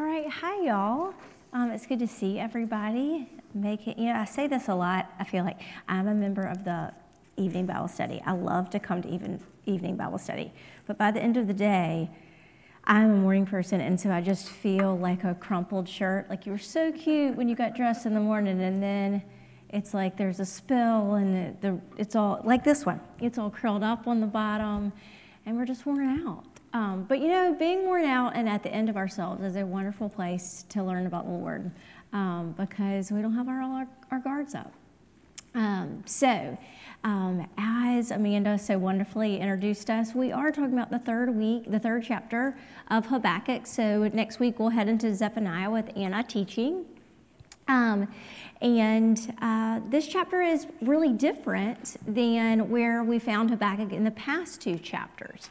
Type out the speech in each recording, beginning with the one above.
All right, hi y'all. Um, it's good to see everybody. Make it, you know, I say this a lot. I feel like I'm a member of the evening Bible study. I love to come to even evening Bible study, but by the end of the day, I'm a morning person, and so I just feel like a crumpled shirt. Like you were so cute when you got dressed in the morning, and then it's like there's a spill, and it, the, it's all like this one. It's all curled up on the bottom, and we're just worn out. Um, but you know, being worn out and at the end of ourselves is a wonderful place to learn about the Lord um, because we don't have our, our, our guards up. Um, so, um, as Amanda so wonderfully introduced us, we are talking about the third week, the third chapter of Habakkuk. So, next week we'll head into Zephaniah with Anna teaching. Um, and uh, this chapter is really different than where we found Habakkuk in the past two chapters.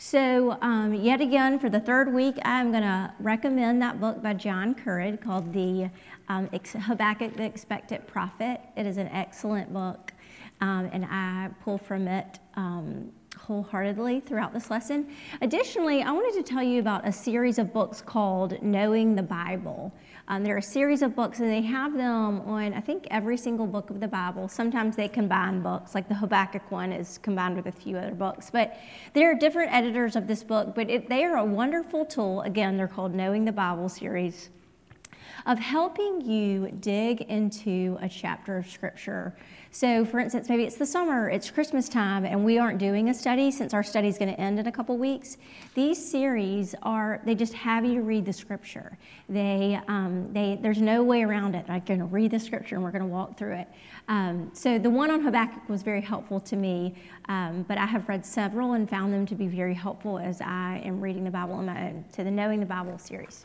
So, um, yet again, for the third week, I'm going to recommend that book by John Currid called The um, Habakkuk the Expected Prophet. It is an excellent book, um, and I pull from it um, wholeheartedly throughout this lesson. Additionally, I wanted to tell you about a series of books called Knowing the Bible. Um, there are a series of books, and they have them on, I think, every single book of the Bible. Sometimes they combine books, like the Habakkuk one is combined with a few other books. But there are different editors of this book, but it, they are a wonderful tool. Again, they're called Knowing the Bible series of helping you dig into a chapter of Scripture so, for instance, maybe it's the summer, it's Christmas time, and we aren't doing a study since our study is going to end in a couple weeks. These series are, they just have you read the scripture. They, um, they, there's no way around it. I'm going to read the scripture and we're going to walk through it. Um, so, the one on Habakkuk was very helpful to me, um, but I have read several and found them to be very helpful as I am reading the Bible in my own, to the Knowing the Bible series.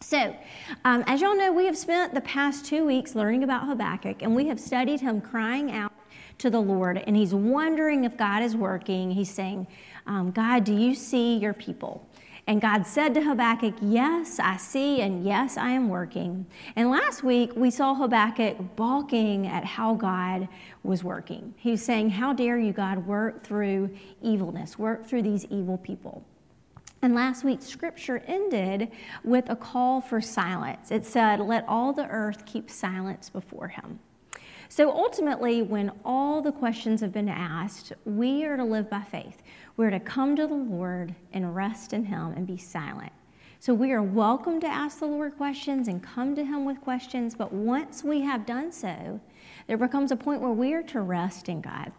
So, um, as y'all know, we have spent the past two weeks learning about Habakkuk, and we have studied him crying out to the Lord, and he's wondering if God is working. He's saying, um, God, do you see your people? And God said to Habakkuk, Yes, I see, and yes, I am working. And last week, we saw Habakkuk balking at how God was working. He was saying, How dare you, God, work through evilness, work through these evil people. And last week's scripture ended with a call for silence. It said, Let all the earth keep silence before him. So ultimately, when all the questions have been asked, we are to live by faith. We're to come to the Lord and rest in him and be silent. So we are welcome to ask the Lord questions and come to him with questions, but once we have done so, there becomes a point where we are to rest in God.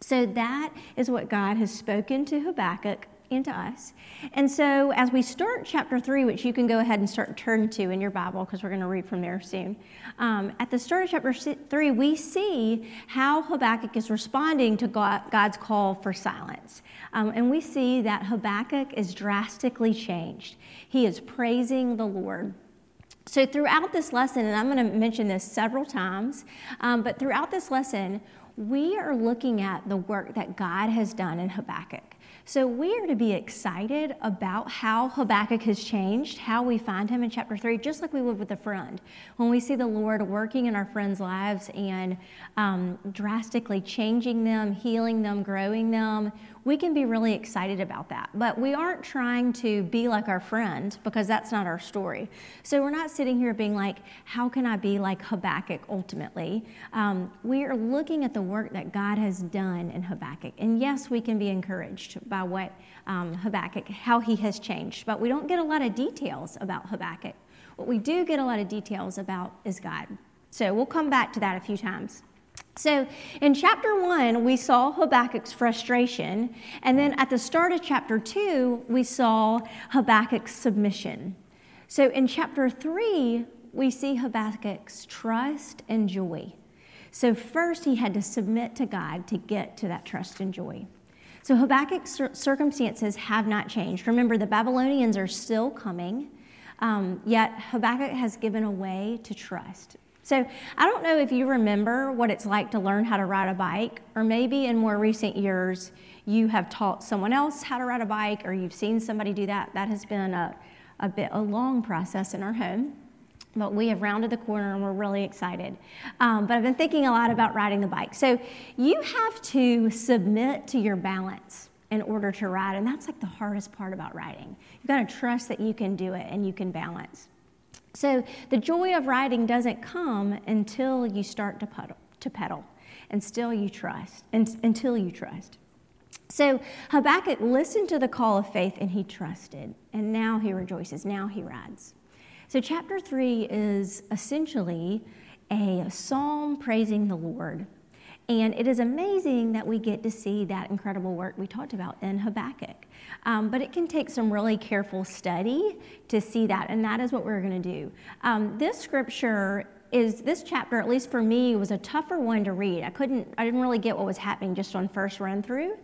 So that is what God has spoken to Habakkuk into us. And so, as we start chapter three, which you can go ahead and start turn to in your Bible, because we're going to read from there soon. Um, at the start of chapter three, we see how Habakkuk is responding to God, God's call for silence. Um, and we see that Habakkuk is drastically changed. He is praising the Lord. So, throughout this lesson, and I'm going to mention this several times, um, but throughout this lesson, we are looking at the work that God has done in Habakkuk. So we are to be excited about how Habakkuk has changed, how we find him in chapter 3, just like we would with a friend. When we see the Lord working in our friends' lives and um, drastically changing them, healing them, growing them, we can be really excited about that. But we aren't trying to be like our friend because that's not our story. So we're not sitting here being like, how can I be like Habakkuk ultimately? Um, we are looking at the work that God has done in Habakkuk. And yes, we can be encouraged by what um, Habakkuk, how he has changed. But we don't get a lot of details about Habakkuk. What we do get a lot of details about is God. So we'll come back to that a few times. So, in chapter one, we saw Habakkuk's frustration, and then at the start of chapter two, we saw Habakkuk's submission. So, in chapter three, we see Habakkuk's trust and joy. So, first, he had to submit to God to get to that trust and joy. So, Habakkuk's circumstances have not changed. Remember, the Babylonians are still coming, um, yet Habakkuk has given a way to trust. So I don't know if you remember what it's like to learn how to ride a bike, or maybe in more recent years you have taught someone else how to ride a bike, or you've seen somebody do that. That has been a, a bit a long process in our home. But we have rounded the corner and we're really excited. Um, but I've been thinking a lot about riding the bike. So you have to submit to your balance. in order to ride. And that's like the hardest part about riding. You've got to trust that you can do it and you can balance. So the joy of riding doesn't come until you start to pedal, to pedal and still you trust, and, until you trust. So Habakkuk listened to the call of faith and he trusted, and now he rejoices, now he rides. So, chapter three is essentially a psalm praising the Lord. And it is amazing that we get to see that incredible work we talked about in Habakkuk. Um, but it can take some really careful study to see that, and that is what we're going to do. Um, this scripture is this chapter, at least for me, was a tougher one to read. I couldn't, I didn't really get what was happening just on first run through.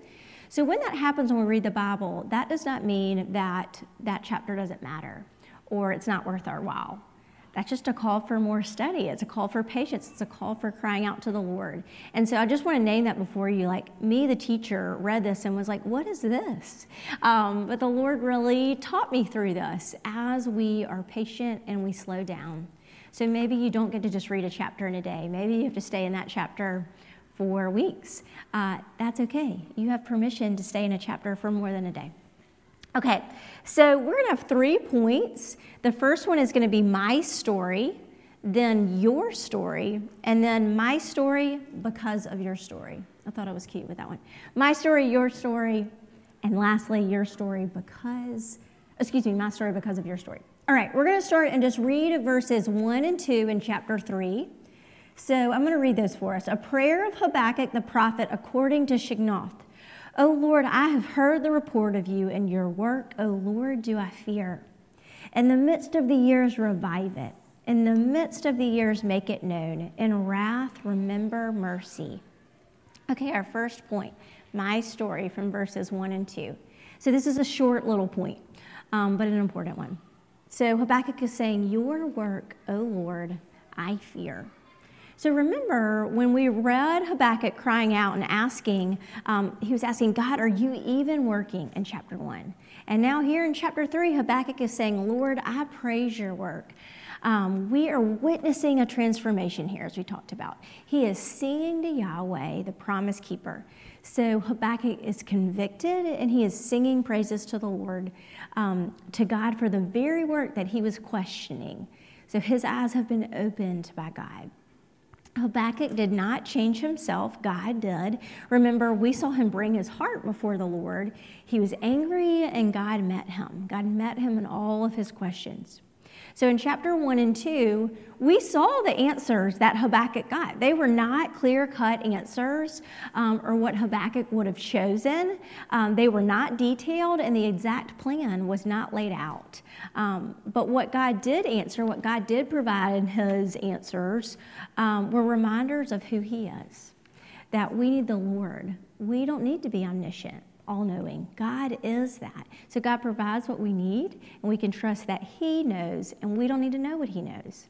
So when that happens when we read the Bible, that does not mean that that chapter doesn't matter or it's not worth our while. That's just a call for more study. It's a call for patience. It's a call for crying out to the Lord. And so I just want to name that before you. Like me, the teacher, read this and was like, what is this? Um, but the Lord really taught me through this as we are patient and we slow down. So maybe you don't get to just read a chapter in a day. Maybe you have to stay in that chapter for weeks. Uh, that's okay. You have permission to stay in a chapter for more than a day. Okay, so we're to have three points. The first one is to be my story, then your story, and then my story because of your story. I thought it was cute with that one. My story, your story, and lastly, your story because, excuse me, my story because of your story. All right, we're to start and just read verses 1 and 2 in chapter 3. So I'm going to read those for us. A prayer of Habakkuk the prophet according to Shigionoth. O Lord, I have heard the report of you and your work. O Lord, do I fear. In the midst of the years, revive it. In the midst of the years, make it known. In wrath, remember mercy. Okay, our first point my story from verses 1 and 2. So this is a short little point, um, but an important one. So Habakkuk is saying, Your work, O Lord, I fear. So remember when we read Habakkuk crying out and asking, um, he was asking, God, are you even working in chapter one? And now here in chapter three, Habakkuk is saying, Lord, I praise your work. Um, we are witnessing a transformation here, as we talked about. He is singing to Yahweh, the promise keeper. So Habakkuk is convicted and he is singing praises to the Lord, um, to God for the very work that he was questioning. So his eyes have been opened by God. Habakkuk did not change himself, God did. Remember, we saw him bring his heart before the Lord. He was angry, and God met him. God met him in all of his questions. So in chapter one and two, we saw the answers that Habakkuk got. They were not clear cut answers um, or what Habakkuk would have chosen. Um, they were not detailed, and the exact plan was not laid out. Um, but what God did answer, what God did provide in his answers, um, were reminders of who he is. That we need the Lord. We don't need to be omniscient all knowing. God is that. So God provides what we need, and we can trust that He knows, and we don't need to know what He knows.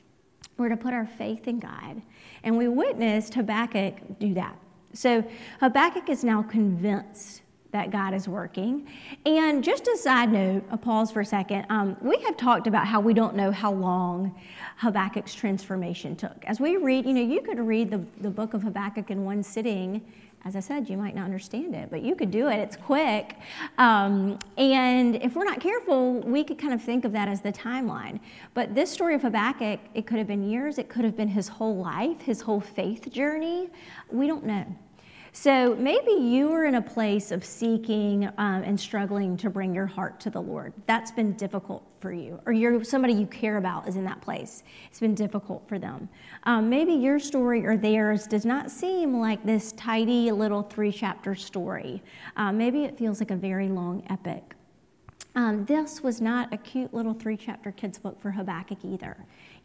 We're to put our faith in God. And we witnessed Habakkuk do that. So Habakkuk is now convinced that God is working. And just a side note, a pause for a second. Um, we have talked about how we don't know how long Habakkuk's transformation took. As we read, you know, you could read the, the book of Habakkuk in one sitting as I said, you might not understand it, but you could do it. It's quick. Um, and if we're not careful, we could kind of think of that as the timeline. But this story of Habakkuk, it could have been years, it could have been his whole life, his whole faith journey. We don't know. So maybe you are in a place of seeking um, and struggling to bring your heart to the Lord. That's been difficult for you, or you're somebody you care about is in that place. It's been difficult for them. Um, maybe your story or theirs does not seem like this tidy little three chapter story. Um, maybe it feels like a very long epic. Um, this was not a cute little three chapter kids book for Habakkuk either.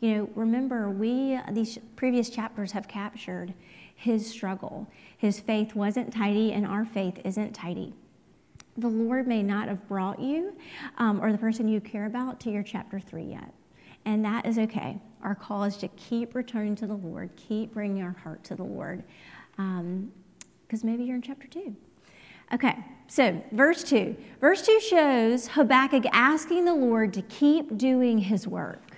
You know, remember, we, these previous chapters have captured his struggle. His faith wasn't tidy, and our faith isn't tidy. The Lord may not have brought you um, or the person you care about to your chapter three yet. And that is okay. Our call is to keep returning to the Lord, keep bringing our heart to the Lord, because um, maybe you're in chapter two. Okay, so verse 2. Verse 2 shows Habakkuk asking the Lord to keep doing his work.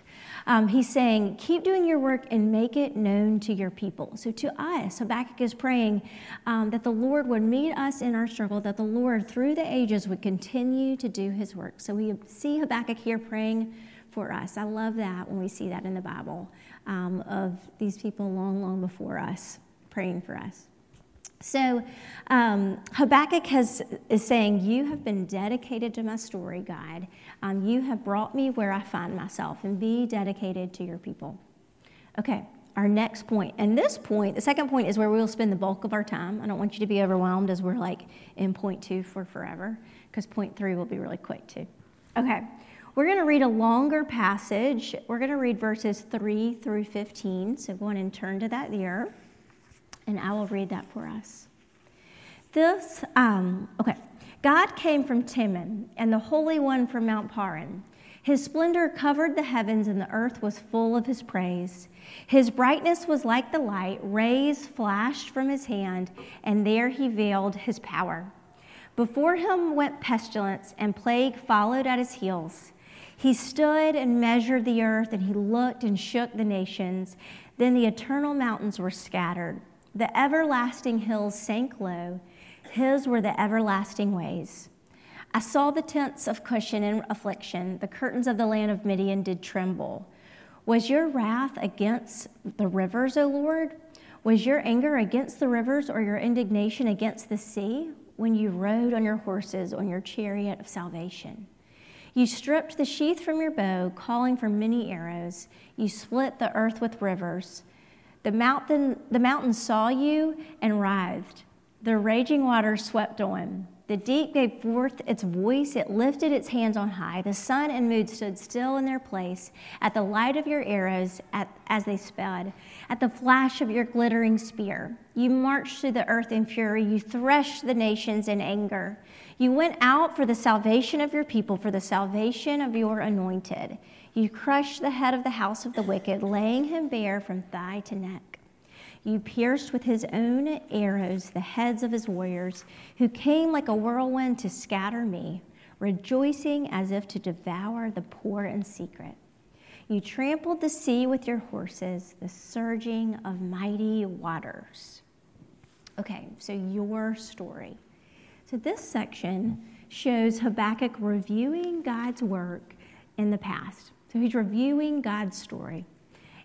Um, he's saying, keep doing your work and make it known to your people. So to us, Habakkuk is praying um, that the Lord would meet us in our struggle, that the Lord through the ages would continue to do his work. So we see Habakkuk here praying for us. I love that when we see that in the Bible um, of these people long, long before us praying for us. So um, Habakkuk has, is saying, You have been dedicated to my story, God. Um, you have brought me where I find myself, and be dedicated to your people. Okay, our next point. And this point, the second point, is where we'll spend the bulk of our time. I don't want you to be overwhelmed as we're like in point two for forever, because point three will be really quick too. Okay, we're going to read a longer passage. We're going to read verses 3 through 15. So go on and turn to that there, and I will read that for us. This, um, okay. God came from Teman, and the Holy One from Mount Paran. His splendor covered the heavens, and the earth was full of his praise. His brightness was like the light, rays flashed from his hand, and there he veiled his power. Before him went pestilence, and plague followed at his heels. He stood and measured the earth, and he looked and shook the nations. Then the eternal mountains were scattered. The everlasting hills sank low. His were the everlasting ways. I saw the tents of Cushan in affliction. The curtains of the land of Midian did tremble. Was your wrath against the rivers, O Lord? Was your anger against the rivers or your indignation against the sea when you rode on your horses on your chariot of salvation? You stripped the sheath from your bow, calling for many arrows. You split the earth with rivers. The, mountain, the mountains saw you and writhed. The raging waters swept on. The deep gave forth its voice, it lifted its hands on high. The sun and moon stood still in their place at the light of your arrows at, as they sped, at the flash of your glittering spear. You marched through the earth in fury, you threshed the nations in anger. You went out for the salvation of your people, for the salvation of your anointed. You crushed the head of the house of the wicked, laying him bare from thigh to neck. You pierced with his own arrows the heads of his warriors, who came like a whirlwind to scatter me, rejoicing as if to devour the poor in secret. You trampled the sea with your horses, the surging of mighty waters. Okay, so your story. So, this section shows Habakkuk reviewing God's work in the past. So, he's reviewing God's story.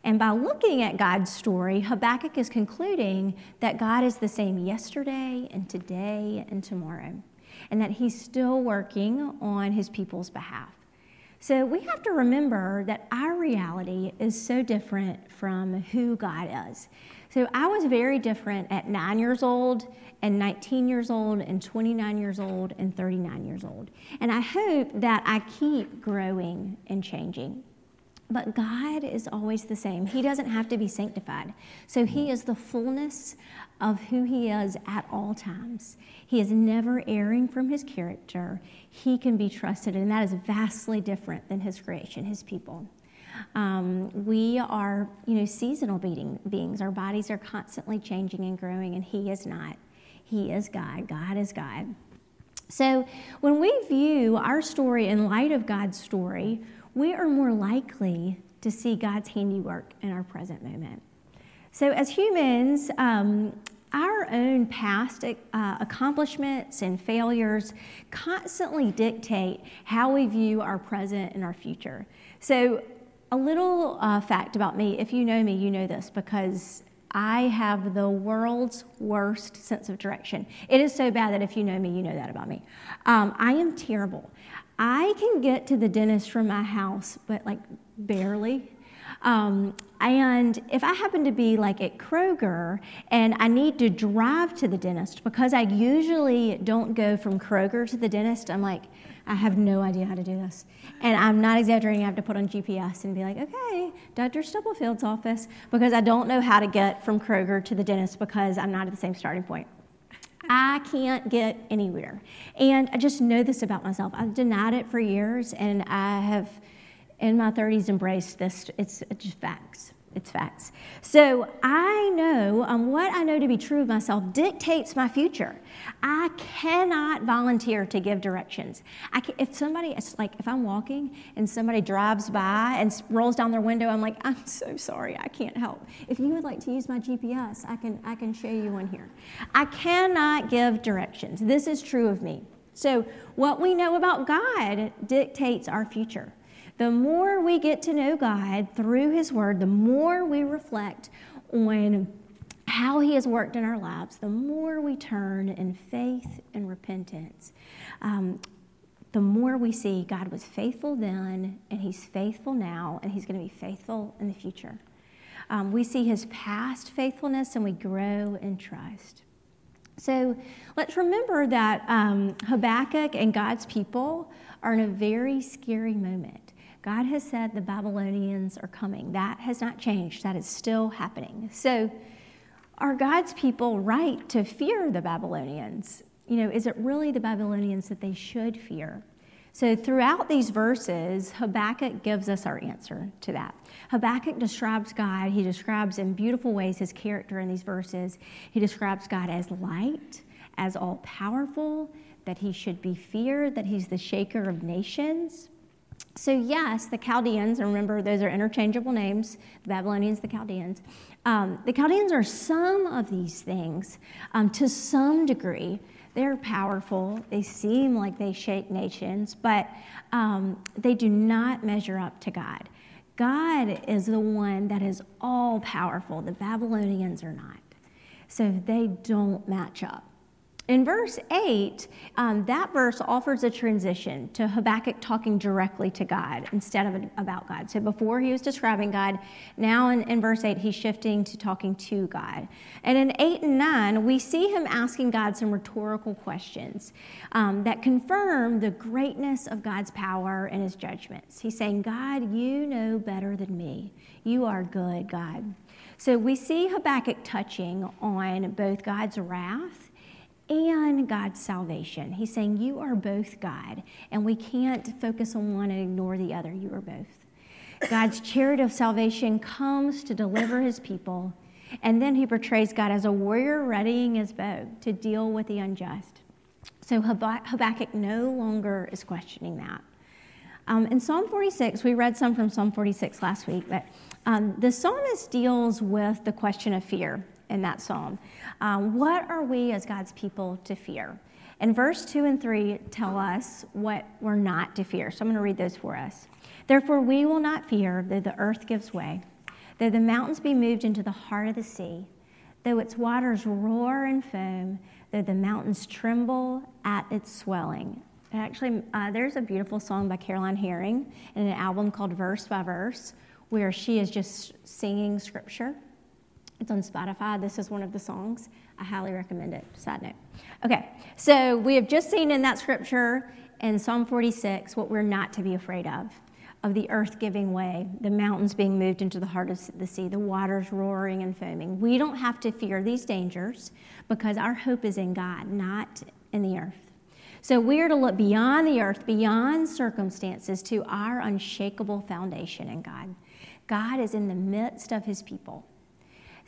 And by looking at God's story, Habakkuk is concluding that God is the same yesterday and today and tomorrow, and that he's still working on his people's behalf. So we have to remember that our reality is so different from who God is. So I was very different at nine years old and 19 years old and 29 years old and 39 years old. And I hope that I keep growing and changing. But God is always the same. He doesn't have to be sanctified. So He is the fullness of who He is at all times. He is never erring from His character. He can be trusted, and that is vastly different than His creation, His people. Um, we are, you know, seasonal being, beings. Our bodies are constantly changing and growing, and He is not. He is God. God is God. So when we view our story in light of God's story, we are more likely to see God's handiwork in our present moment. So, as humans, um, our own past uh, accomplishments and failures constantly dictate how we view our present and our future. So, a little uh, fact about me if you know me, you know this because I have the world's worst sense of direction. It is so bad that if you know me, you know that about me. Um, I am terrible. I can get to the dentist from my house, but like barely. Um, and if I happen to be like at Kroger and I need to drive to the dentist, because I usually don't go from Kroger to the dentist, I'm like, I have no idea how to do this. And I'm not exaggerating, I have to put on GPS and be like, okay, Dr. Stubblefield's office, because I don't know how to get from Kroger to the dentist because I'm not at the same starting point. I can't get anywhere. And I just know this about myself. I've denied it for years, and I have, in my 30s, embraced this. It's just facts. It's facts. So I know um, what I know to be true of myself dictates my future. I cannot volunteer to give directions. I can, if somebody, it's like if I'm walking and somebody drives by and rolls down their window, I'm like, I'm so sorry, I can't help. If you would like to use my GPS, I can, I can show you one here. I cannot give directions. This is true of me. So what we know about God dictates our future. The more we get to know God through His Word, the more we reflect on how He has worked in our lives, the more we turn in faith and repentance. Um, the more we see God was faithful then, and He's faithful now, and He's going to be faithful in the future. Um, we see His past faithfulness, and we grow in trust. So let's remember that um, Habakkuk and God's people are in a very scary moment. God has said the Babylonians are coming. That has not changed, that is still happening. So, are God's people right to fear the Babylonians? You know, is it really the Babylonians that they should fear? So, throughout these verses, Habakkuk gives us our answer to that. Habakkuk describes God, he describes in beautiful ways his character in these verses. He describes God as light, as all powerful, that he should be feared, that he's the shaker of nations. So, yes, the Chaldeans, and remember those are interchangeable names, the Babylonians, the Chaldeans. Um, the Chaldeans are some of these things um, to some degree. They're powerful, they seem like they shake nations, but um, they do not measure up to God. God is the one that is all powerful, the Babylonians are not. So, they don't match up. In verse 8, um, that verse offers a transition to Habakkuk talking directly to God instead of about God. So before he was describing God, now in, in verse 8, he's shifting to talking to God. And in 8 and 9, we see him asking God some rhetorical questions um, that confirm the greatness of God's power and his judgments. He's saying, God, you know better than me. You are good, God. So we see Habakkuk touching on both God's wrath and God's salvation. He's saying, You are both God, and we can't focus on one and ignore the other. You are both. God's chariot of salvation comes to deliver his people, and then he portrays God as a warrior readying his bow to deal with the unjust. So Habakkuk no longer is questioning that. Um, in Psalm 46, we read some from Psalm 46 last week, but um, the psalmist deals with the question of fear in that psalm. Um, what are we as God's people to fear? And verse 2 and 3 tell us what we're not to fear. So I'm going to read those for us. Therefore, we will not fear though the earth gives way, though the mountains be moved into the heart of the sea, though its waters roar and foam, though the mountains tremble at its swelling. actually, uh, there's a beautiful song by Caroline Herring in an album called Verse by Verse, where she is just singing scripture. It's on Spotify. This is one of the songs. I highly recommend it. Side note. Okay, so we have just seen in that scripture in Psalm 46 what we're not to be afraid of of the earth giving way, the mountains being moved into the heart of the sea, the waters roaring and foaming. We don't have to fear these dangers because our hope is in God, not in the earth. So we are to look beyond the earth, beyond circumstances, to our unshakable foundation in God. God is in the midst of his people.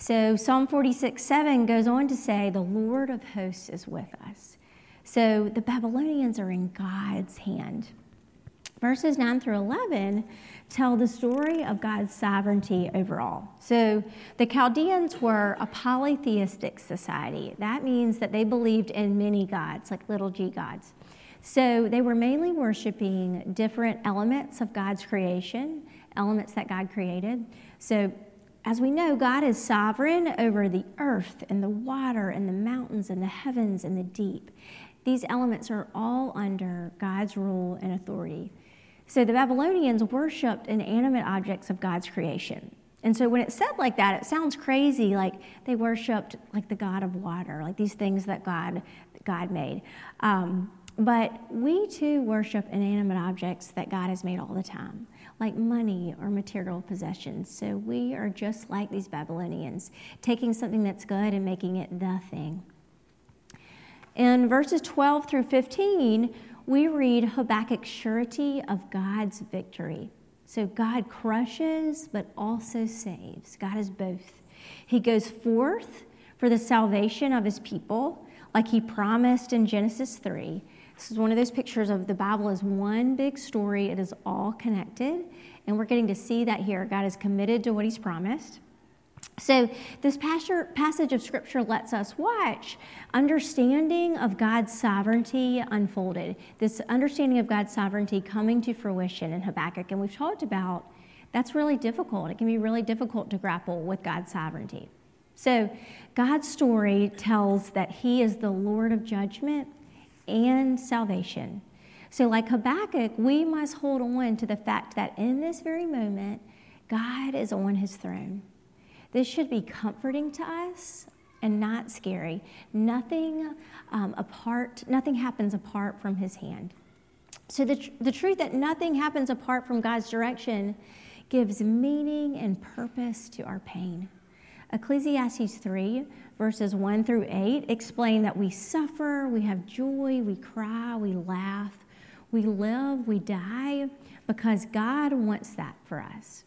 So Psalm 46 7 goes on to say, The Lord of hosts is with us. So the Babylonians are in God's hand. Verses 9 through 11 tell the story of God's sovereignty overall. So the Chaldeans were a polytheistic society. That means that they believed in many gods, like little g gods. So they were mainly worshiping different elements of God's creation, elements that God created. So as we know, God is sovereign over the earth and the water and the mountains and the heavens and the deep. These elements are all under God's rule and authority. So the Babylonians worshiped inanimate objects of God's creation. And so when it's said like that, it sounds crazy, like they worshiped like the God of water, like these things that God, God made. Um, but we too worship inanimate objects that God has made all the time like money or material possessions. So we are just like these Babylonians, taking something that's good and making it the thing. In verses 12 through 15, we read Habakkuk's surety of God's victory. So God crushes, but also saves. God is both. He goes forth for the salvation of his people, like he promised in Genesis 3. This is one of those pictures of the Bible as one big story. It is all connected. And we're getting to see that here. God is committed to what he's promised. So, this passage of scripture lets us watch understanding of God's sovereignty unfolded. This understanding of God's sovereignty coming to fruition in Habakkuk. And we've talked about that's really difficult. It can be really difficult to grapple with God's sovereignty. So, God's story tells that He is the Lord of judgment and salvation. So, like Habakkuk, we must hold on to the fact that in this very moment, God is on His throne. This should be comforting to us and not scary. Nothing um, apart, nothing happens apart from his hand. So the, tr- the truth that nothing happens apart from God's direction gives meaning and purpose to our pain. Ecclesiastes 3, verses 1 through 8, explain that we suffer, we have joy, we cry, we laugh, we live, we die, because God wants that for us.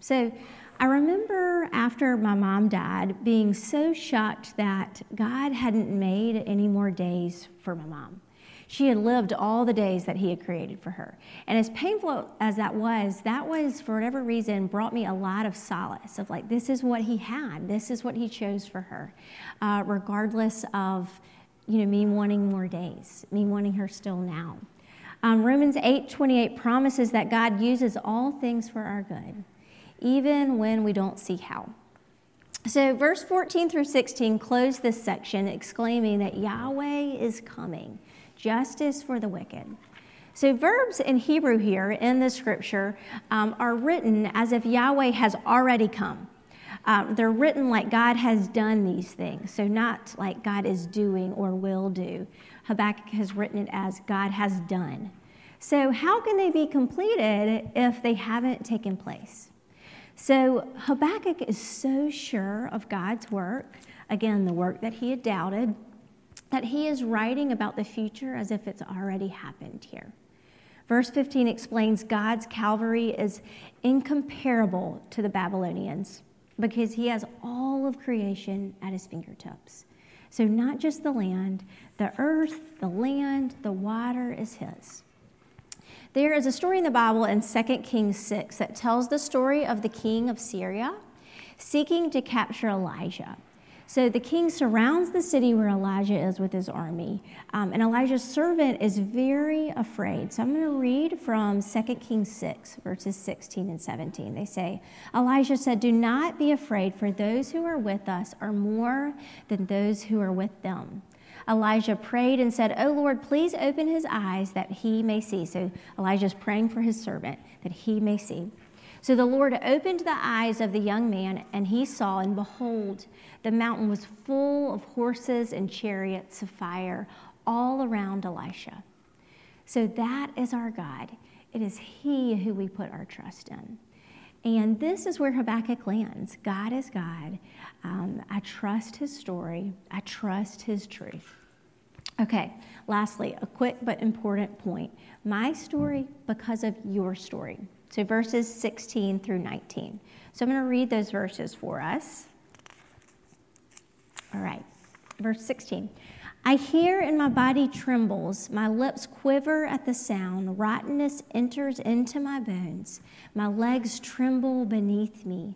So I remember after my mom died being so shocked that God hadn't made any more days for my mom. She had lived all the days that He had created for her. And as painful as that was, that was, for whatever reason, brought me a lot of solace of like, this is what He had, this is what He chose for her, uh, regardless of, you know, me wanting more days, me wanting her still now. Um, Romans 8 28 promises that God uses all things for our good even when we don't see how. So, verse 14 through 16 close this section exclaiming that Yahweh is coming, justice for the wicked. So, verbs in Hebrew here in the scripture um, are written as if Yahweh has already come. Um, they're written like God has done these things, so not like God is doing or will do. Habakkuk has written it as God has done. So, how can they be completed if they haven't taken place? So Habakkuk is so sure of God's work, again, the work that he had doubted, that he is writing about the future as if it's already happened here. Verse 15 explains God's Calvary is incomparable to the Babylonians because he has all of creation at his fingertips. So, not just the land, the earth, the land, the water is his. There is a story in the Bible in 2 Kings 6 that tells the story of the king of Syria seeking to capture Elijah. So the king surrounds the city where Elijah is with his army, um, and Elijah's servant is very afraid. So I'm going to read from 2 Kings 6, verses 16 and 17. They say, Elijah said, Do not be afraid, for those who are with us are more than those who are with them. Elijah prayed and said, Oh Lord, please open his eyes that he may see. So Elijah's praying for his servant that he may see. So the Lord opened the eyes of the young man, and he saw, and behold, the mountain was full of horses and chariots of fire all around Elisha. So that is our God. It is He who we put our trust in. And this is where Habakkuk lands. God is God. Um, I trust His story, I trust His truth. Okay, lastly, a quick but important point. My story because of your story. So verses 16 through 19. So I'm going to read those verses for us. All right, verse 16. I hear and my body trembles, my lips quiver at the sound, rottenness enters into my bones, my legs tremble beneath me.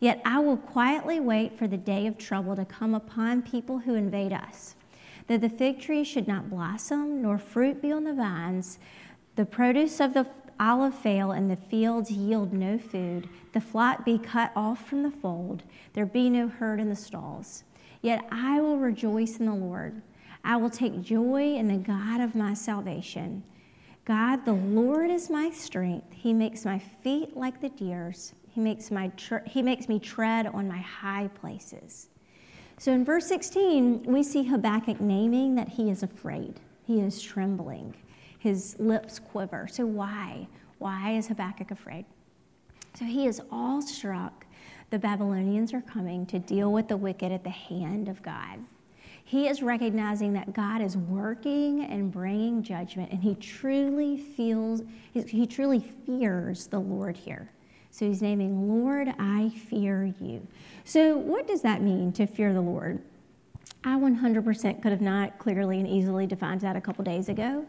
Yet I will quietly wait for the day of trouble to come upon people who invade us that the fig tree should not blossom, nor fruit be on the vines, the produce of the olive fail, and the fields yield no food, the flock be cut off from the fold, there be no herd in the stalls. Yet I will rejoice in the Lord. I will take joy in the God of my salvation. God, the Lord is my strength. He makes my feet like the deer's. He makes, my he makes me tread on my high places. So in verse 16, we see Habakkuk naming that he is afraid, he is trembling, his lips quiver. So why? Why is Habakkuk afraid? So he is awestruck the Babylonians are coming to deal with the wicked at the hand of God. He is recognizing that God is working and bringing judgment, and he truly feels, he truly fears the Lord here. So he's naming, Lord, I fear you. So, what does that mean to fear the Lord? I 100% could have not clearly and easily defined that a couple days ago.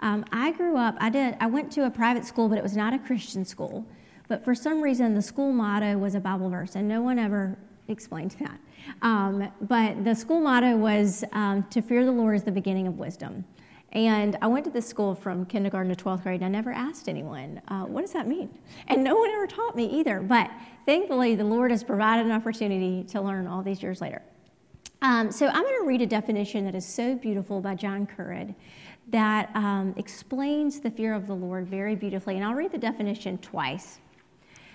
Um, I grew up, I did, I went to a private school, but it was not a Christian school. But for some reason, the school motto was a Bible verse, and no one ever explained that. Um, but the school motto was um, to fear the Lord is the beginning of wisdom. And I went to this school from kindergarten to 12th grade, and I never asked anyone, uh, what does that mean? And no one ever taught me either. But thankfully, the Lord has provided an opportunity to learn all these years later. Um, so I'm going to read a definition that is so beautiful by John Currid that um, explains the fear of the Lord very beautifully. And I'll read the definition twice.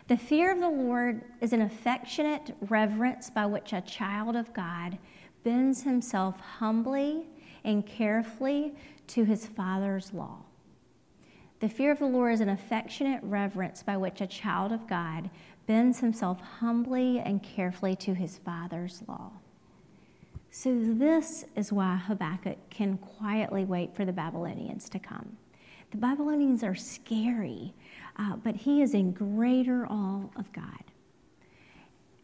The fear of the Lord is an affectionate reverence by which a child of God bends himself humbly and carefully to his Father's law. The fear of the Lord is an affectionate reverence by which a child of God bends himself humbly and carefully to his Father's law. So, this is why Habakkuk can quietly wait for the Babylonians to come. The Babylonians are scary, uh, but he is in greater awe of God.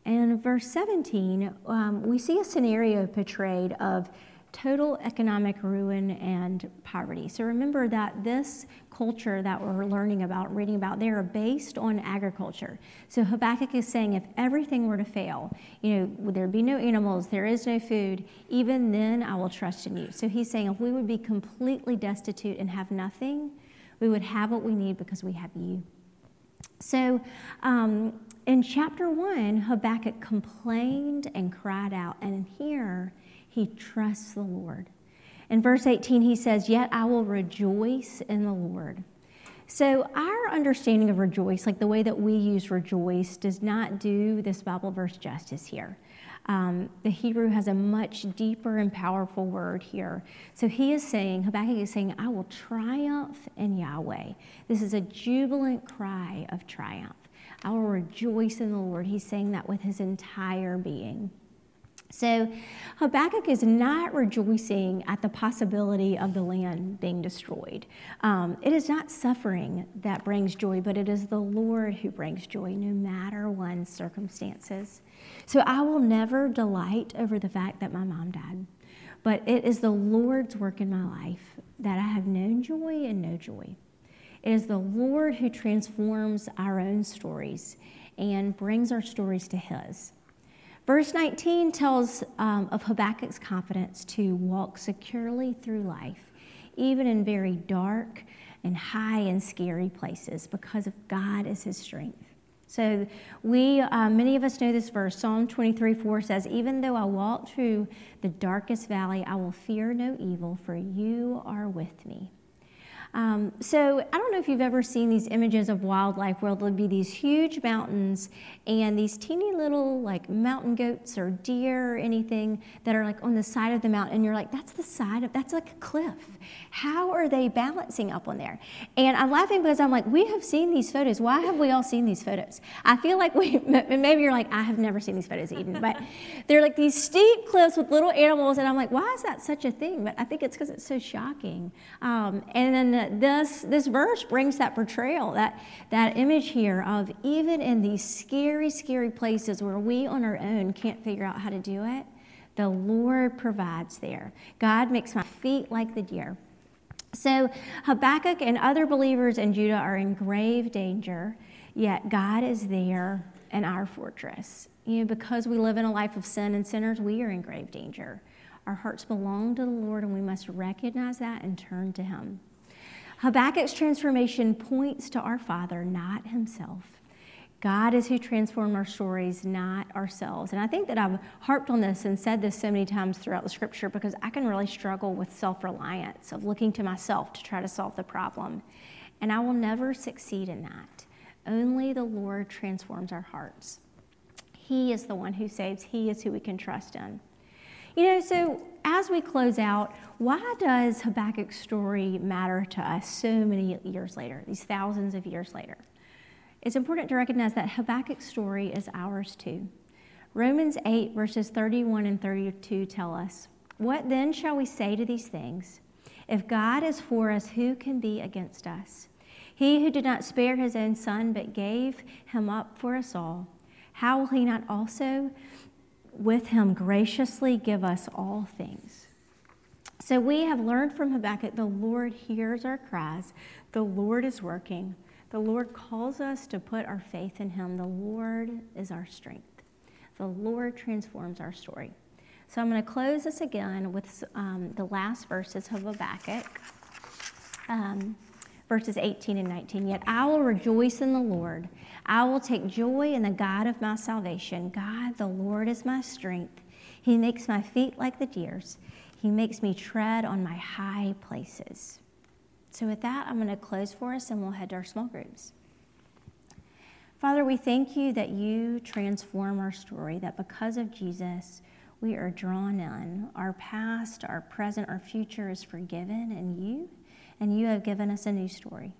And verse 17, um, we see a scenario portrayed of total economic ruin and poverty. So remember that this culture that we're learning about, reading about, they are based on agriculture. So Habakkuk is saying if everything were to fail, you know, would there be no animals, there is no food, even then I will trust in you. So he's saying if we would be completely destitute and have nothing, we would have what we need because we have you. So um, in chapter one, Habakkuk complained and cried out, and here he trusts the Lord. In verse 18, he says, Yet I will rejoice in the Lord. So, our understanding of rejoice, like the way that we use rejoice, does not do this Bible verse justice here. Um, the Hebrew has a much deeper and powerful word here. So he is saying, Habakkuk is saying, I will triumph in Yahweh. This is a jubilant cry of triumph. I will rejoice in the Lord. He's saying that with his entire being. So Habakkuk is not rejoicing at the possibility of the land being destroyed. Um, it is not suffering that brings joy, but it is the Lord who brings joy, no matter one's circumstances. So I will never delight over the fact that my mom died, but it is the Lord's work in my life that I have known joy and no joy. It is the Lord who transforms our own stories and brings our stories to His. Verse 19 tells um, of Habakkuk's confidence to walk securely through life, even in very dark and high and scary places, because of God is his strength. So, we, uh, many of us know this verse. Psalm 23 4 says, Even though I walk through the darkest valley, I will fear no evil, for you are with me. Um, so I don't know if you've ever seen these images of wildlife where there'll be these huge mountains and these teeny little like mountain goats or deer or anything that are like on the side of the mountain and you're like that's the side of that's like a cliff. How are they balancing up on there? And i'm laughing because i'm like we have seen these photos. Why have we all seen these photos? I feel like we maybe you're like i have never seen these photos eden but they're like these steep cliffs with little animals and i'm like why is that such a thing? But i think it's because it's so shocking. Um, and then this this verse brings that portrayal that that image here of even in these scary scary places where we on our own can't figure out how to do it, the Lord provides there. God makes my feet like the deer. So Habakkuk and other believers in Judah are in grave danger, yet God is there in our fortress. You know, because we live in a life of sin and sinners, we are in grave danger. Our hearts belong to the Lord, and we must recognize that and turn to Him. Habakkuk's transformation points to our Father, not himself. God is who transforms our stories, not ourselves. And I think that I've harped on this and said this so many times throughout the scripture because I can really struggle with self reliance, of looking to myself to try to solve the problem. And I will never succeed in that. Only the Lord transforms our hearts. He is the one who saves, He is who we can trust in. You know, so as we close out, why does Habakkuk's story matter to us so many years later, these thousands of years later? it's important to recognize that Habakkuk's story is ours too. Romans 8, verses 31 and 32 tell us What then shall we say to these things? If God is for us, who can be against us? He who did not spare his own son, but gave him up for us all, how will he not also with him graciously give us all things? So we have learned from Habakkuk the Lord hears our cries, the Lord is working. The Lord calls us to put our faith in him. The Lord is our strength. The Lord transforms our story. So I'm going to close this again with um, the last verses of Habakkuk, um, verses 18 and 19. Yet I will rejoice in the Lord. I will take joy in the God of my salvation. God, the Lord is my strength. He makes my feet like the deer's. He makes me tread on my high places. So, with that, I'm going to close for us and we'll head to our small groups. Father, we thank you that you transform our story, that because of Jesus, we are drawn in. Our past, our present, our future is forgiven in you, and you have given us a new story.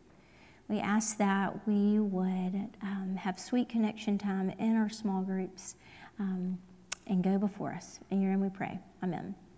We ask that we would um, have sweet connection time in our small groups um, and go before us. In your name we pray. Amen.